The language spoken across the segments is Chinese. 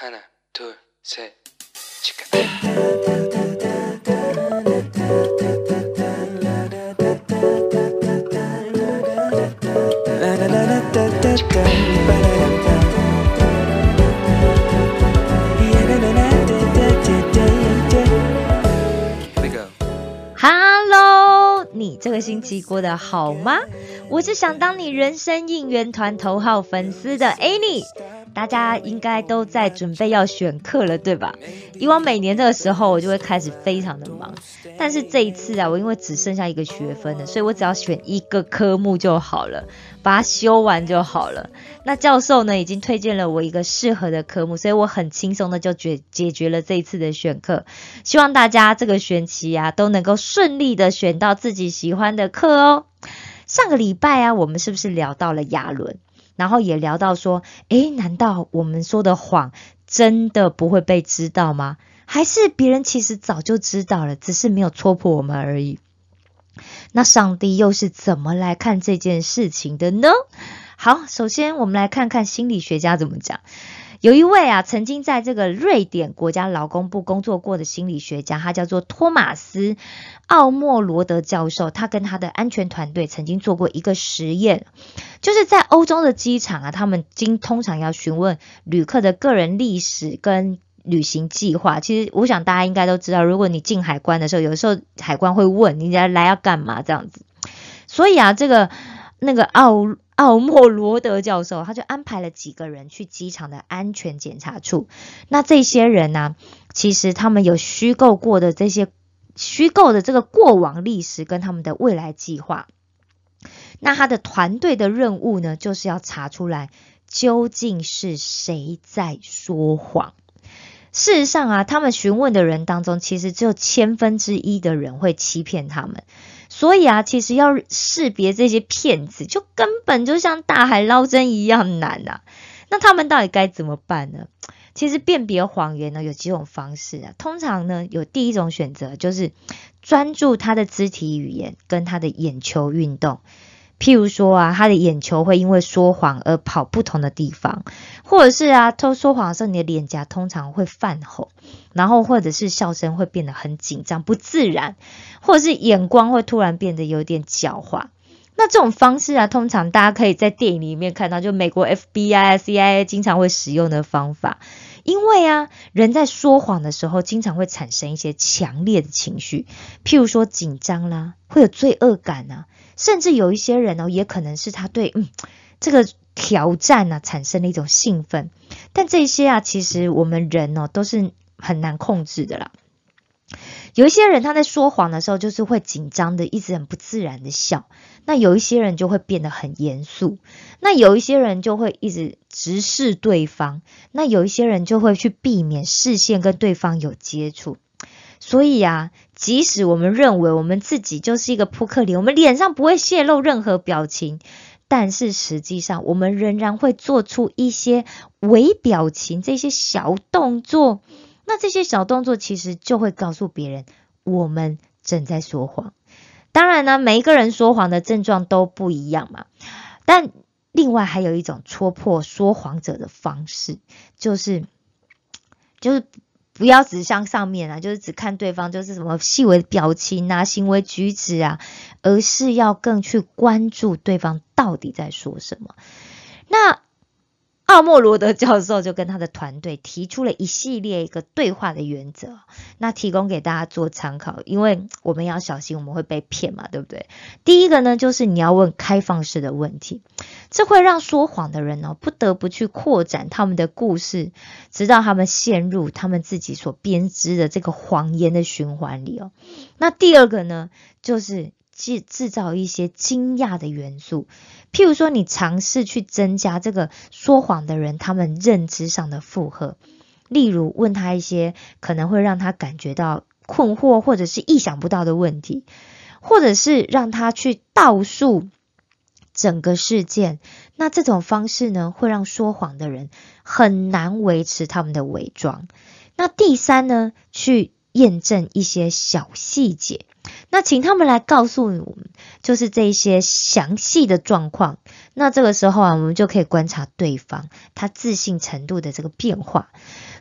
하나, 둘, 셋, 치카. Here we go. Hello，你这个星期过得好吗？我是想当你人生应援团头号粉丝的 Annie。 大家应该都在准备要选课了，对吧？以往每年这个时候，我就会开始非常的忙。但是这一次啊，我因为只剩下一个学分了，所以我只要选一个科目就好了，把它修完就好了。那教授呢，已经推荐了我一个适合的科目，所以我很轻松的就解解决了这一次的选课。希望大家这个学期啊，都能够顺利的选到自己喜欢的课哦。上个礼拜啊，我们是不是聊到了亚伦？然后也聊到说，诶，难道我们说的谎真的不会被知道吗？还是别人其实早就知道了，只是没有戳破我们而已？那上帝又是怎么来看这件事情的呢？好，首先我们来看看心理学家怎么讲。有一位啊，曾经在这个瑞典国家劳工部工作过的心理学家，他叫做托马斯·奥莫罗德教授。他跟他的安全团队曾经做过一个实验，就是在欧洲的机场啊，他们经通常要询问旅客的个人历史跟旅行计划。其实我想大家应该都知道，如果你进海关的时候，有时候海关会问你来来要干嘛这样子。所以啊，这个那个奥。奥莫罗德教授，他就安排了几个人去机场的安全检查处。那这些人呢，其实他们有虚构过的这些虚构的这个过往历史跟他们的未来计划。那他的团队的任务呢，就是要查出来究竟是谁在说谎。事实上啊，他们询问的人当中，其实只有千分之一的人会欺骗他们。所以啊，其实要识别这些骗子，就根本就像大海捞针一样难啊。那他们到底该怎么办呢？其实辨别谎言呢，有几种方式啊。通常呢，有第一种选择，就是专注他的肢体语言跟他的眼球运动。譬如说啊，他的眼球会因为说谎而跑不同的地方，或者是啊，偷说谎的时候，你的脸颊通常会泛红，然后或者是笑声会变得很紧张、不自然，或者是眼光会突然变得有点狡猾。那这种方式啊，通常大家可以在电影里面看到，就美国 FBI、CIA 经常会使用的方法。因为啊，人在说谎的时候，经常会产生一些强烈的情绪，譬如说紧张啦，会有罪恶感啊。甚至有一些人哦，也可能是他对嗯这个挑战呢产生了一种兴奋，但这些啊，其实我们人哦都是很难控制的啦。有一些人他在说谎的时候，就是会紧张的，一直很不自然的笑；那有一些人就会变得很严肃；那有一些人就会一直直视对方；那有一些人就会去避免视线跟对方有接触。所以啊，即使我们认为我们自己就是一个扑克脸，我们脸上不会泄露任何表情，但是实际上我们仍然会做出一些微表情，这些小动作。那这些小动作其实就会告诉别人，我们正在说谎。当然呢，每一个人说谎的症状都不一样嘛。但另外还有一种戳破说谎者的方式，就是就是。不要只向上面啊，就是只看对方就是什么细微的表情啊、行为举止啊，而是要更去关注对方到底在说什么。那奥莫罗德教授就跟他的团队提出了一系列一个对话的原则，那提供给大家做参考，因为我们要小心我们会被骗嘛，对不对？第一个呢，就是你要问开放式的问题，这会让说谎的人呢不得不去扩展他们的故事，直到他们陷入他们自己所编织的这个谎言的循环里哦。那第二个呢，就是制制造一些惊讶的元素。譬如说，你尝试去增加这个说谎的人他们认知上的负荷，例如问他一些可能会让他感觉到困惑或者是意想不到的问题，或者是让他去倒数整个事件。那这种方式呢，会让说谎的人很难维持他们的伪装。那第三呢，去验证一些小细节。那请他们来告诉我们，就是这一些详细的状况。那这个时候啊，我们就可以观察对方他自信程度的这个变化。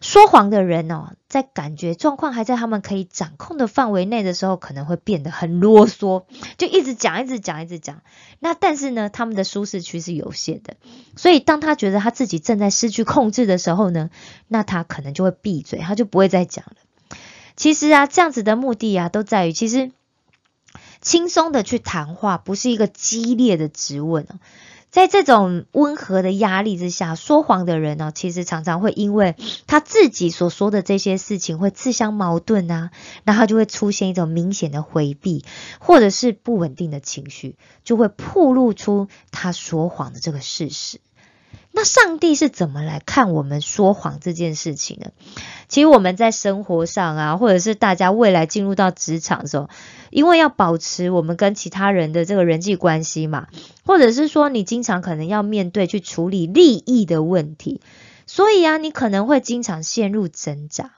说谎的人哦，在感觉状况还在他们可以掌控的范围内的时候，可能会变得很啰嗦，就一直讲、一直讲、一直讲。那但是呢，他们的舒适区是有限的，所以当他觉得他自己正在失去控制的时候呢，那他可能就会闭嘴，他就不会再讲了。其实啊，这样子的目的啊，都在于其实。轻松的去谈话，不是一个激烈的质问哦。在这种温和的压力之下，说谎的人呢，其实常常会因为他自己所说的这些事情会自相矛盾啊，然后就会出现一种明显的回避，或者是不稳定的情绪，就会暴露出他说谎的这个事实。那上帝是怎么来看我们说谎这件事情呢？其实我们在生活上啊，或者是大家未来进入到职场的时候，因为要保持我们跟其他人的这个人际关系嘛，或者是说你经常可能要面对去处理利益的问题，所以啊，你可能会经常陷入挣扎。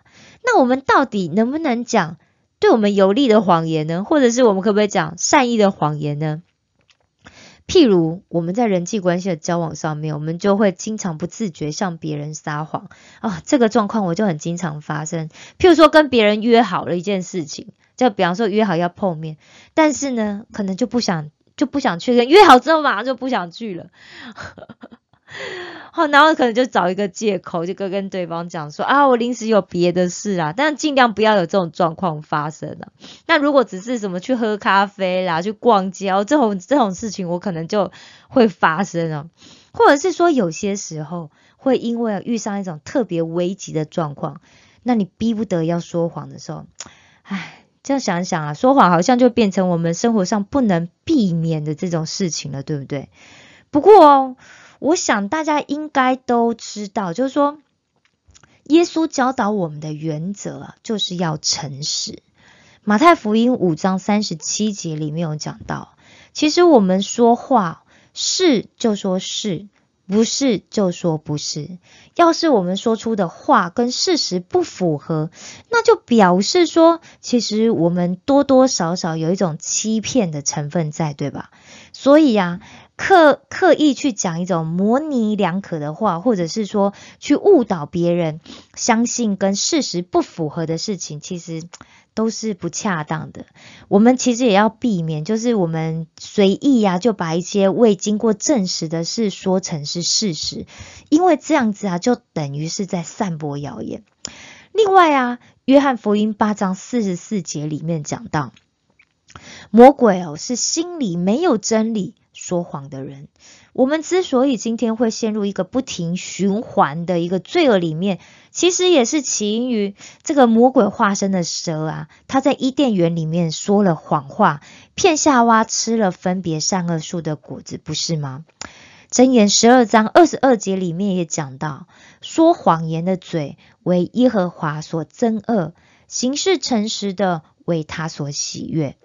那我们到底能不能讲对我们有利的谎言呢？或者是我们可不可以讲善意的谎言呢？譬如我们在人际关系的交往上面，我们就会经常不自觉向别人撒谎啊，这个状况我就很经常发生。譬如说跟别人约好了一件事情，就比方说约好要碰面，但是呢，可能就不想就不想去，约好之后马上就不想去了。好，然后可能就找一个借口，就跟跟对方讲说啊，我临时有别的事啊，但尽量不要有这种状况发生啊。那如果只是什么去喝咖啡啦，去逛街哦，这种这种事情我可能就会发生啊。或者是说有些时候会因为遇上一种特别危急的状况，那你逼不得要说谎的时候，唉，这样想想啊，说谎好像就变成我们生活上不能避免的这种事情了，对不对？不过哦。我想大家应该都知道，就是说，耶稣教导我们的原则，就是要诚实。马太福音五章三十七节里面有讲到，其实我们说话是就说是不是就说不是。要是我们说出的话跟事实不符合，那就表示说，其实我们多多少少有一种欺骗的成分在，对吧？所以呀。刻刻意去讲一种模棱两可的话，或者是说去误导别人相信跟事实不符合的事情，其实都是不恰当的。我们其实也要避免，就是我们随意呀就把一些未经过证实的事说成是事实，因为这样子啊就等于是在散播谣言。另外啊，约翰福音八章四十四节里面讲到，魔鬼哦是心里没有真理。说谎的人，我们之所以今天会陷入一个不停循环的一个罪恶里面，其实也是起因于这个魔鬼化身的蛇啊，他在伊甸园里面说了谎话，骗夏娃吃了分别善恶树的果子，不是吗？箴言十二章二十二节里面也讲到，说谎言的嘴为耶和华所憎恶，行事诚实的为他所喜悦。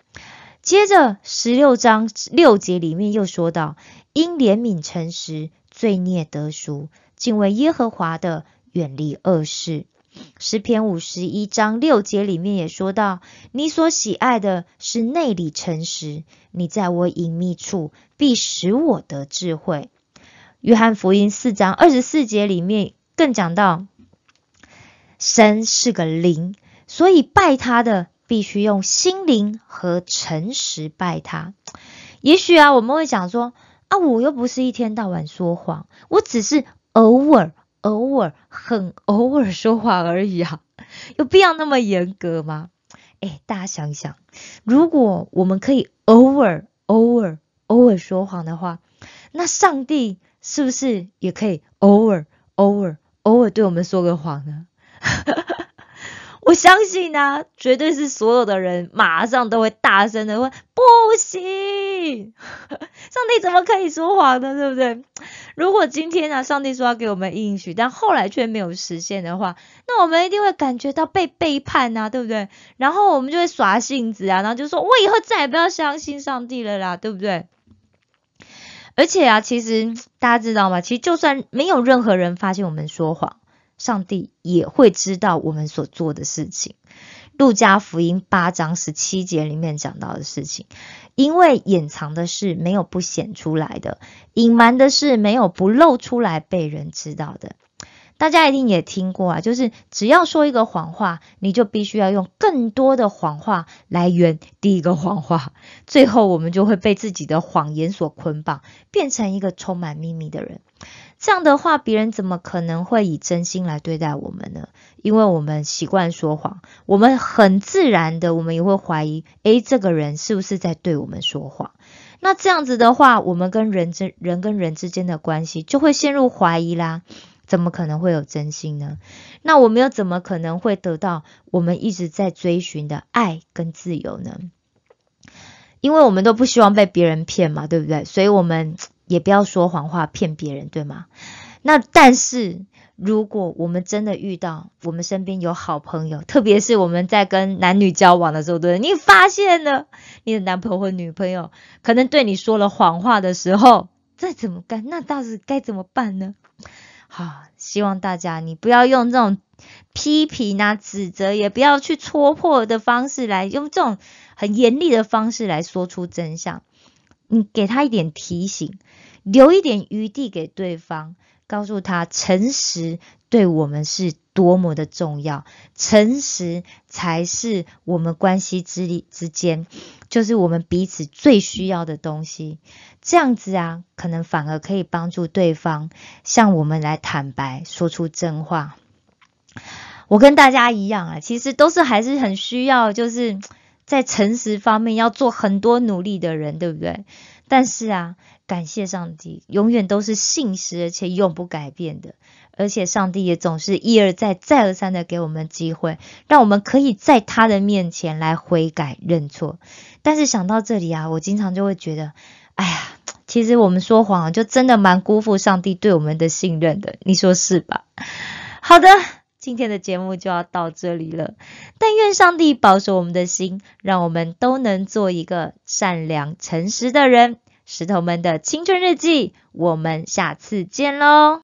接着十六章六节里面又说到，因怜悯诚实，罪孽得赎，敬畏耶和华的，远离恶事。诗篇五十一章六节里面也说到，你所喜爱的是内里诚实，你在我隐秘处必使我得智慧。约翰福音四章二十四节里面更讲到，神是个灵，所以拜他的。必须用心灵和诚实拜他。也许啊，我们会讲说啊，我又不是一天到晚说谎，我只是偶尔、偶尔、很偶尔说谎而已啊，有必要那么严格吗？哎，大家想一想，如果我们可以偶尔、偶尔、偶尔说谎的话，那上帝是不是也可以偶尔、偶尔、偶尔对我们说个谎呢？我相信呢，绝对是所有的人马上都会大声的问：不行，上帝怎么可以说谎呢？对不对？如果今天呢，上帝说要给我们应许，但后来却没有实现的话，那我们一定会感觉到被背叛呐，对不对？然后我们就会耍性子啊，然后就说：我以后再也不要相信上帝了啦，对不对？而且啊，其实大家知道吗？其实就算没有任何人发现我们说谎。上帝也会知道我们所做的事情。路加福音八章十七节里面讲到的事情。因为掩藏的事没有不显出来的，隐瞒的事没有不露出来被人知道的。大家一定也听过啊，就是只要说一个谎话，你就必须要用更多的谎话来圆第一个谎话，最后我们就会被自己的谎言所捆绑，变成一个充满秘密的人。这样的话，别人怎么可能会以真心来对待我们呢？因为我们习惯说谎，我们很自然的，我们也会怀疑，诶，这个人是不是在对我们说谎？那这样子的话，我们跟人之人跟人之间的关系就会陷入怀疑啦。怎么可能会有真心呢？那我们又怎么可能会得到我们一直在追寻的爱跟自由呢？因为我们都不希望被别人骗嘛，对不对？所以我们也不要说谎话骗别人，对吗？那但是如果我们真的遇到我们身边有好朋友，特别是我们在跟男女交往的时候，对你发现了你的男朋友或女朋友可能对你说了谎话的时候，这怎么干？那到底该怎么办呢？好，希望大家你不要用这种批评啊、指责，也不要去戳破的方式来用这种很严厉的方式来说出真相。你给他一点提醒，留一点余地给对方，告诉他诚实对我们是多么的重要，诚实才是我们关系之力之间。就是我们彼此最需要的东西，这样子啊，可能反而可以帮助对方向我们来坦白，说出真话。我跟大家一样啊，其实都是还是很需要，就是在诚实方面要做很多努力的人，对不对？但是啊，感谢上帝，永远都是信实而且永不改变的。而且上帝也总是一而再、再而三的给我们机会，让我们可以在他的面前来悔改认错。但是想到这里啊，我经常就会觉得，哎呀，其实我们说谎就真的蛮辜负上帝对我们的信任的，你说是吧？好的，今天的节目就要到这里了。但愿上帝保守我们的心，让我们都能做一个善良、诚实的人。石头们的青春日记，我们下次见喽！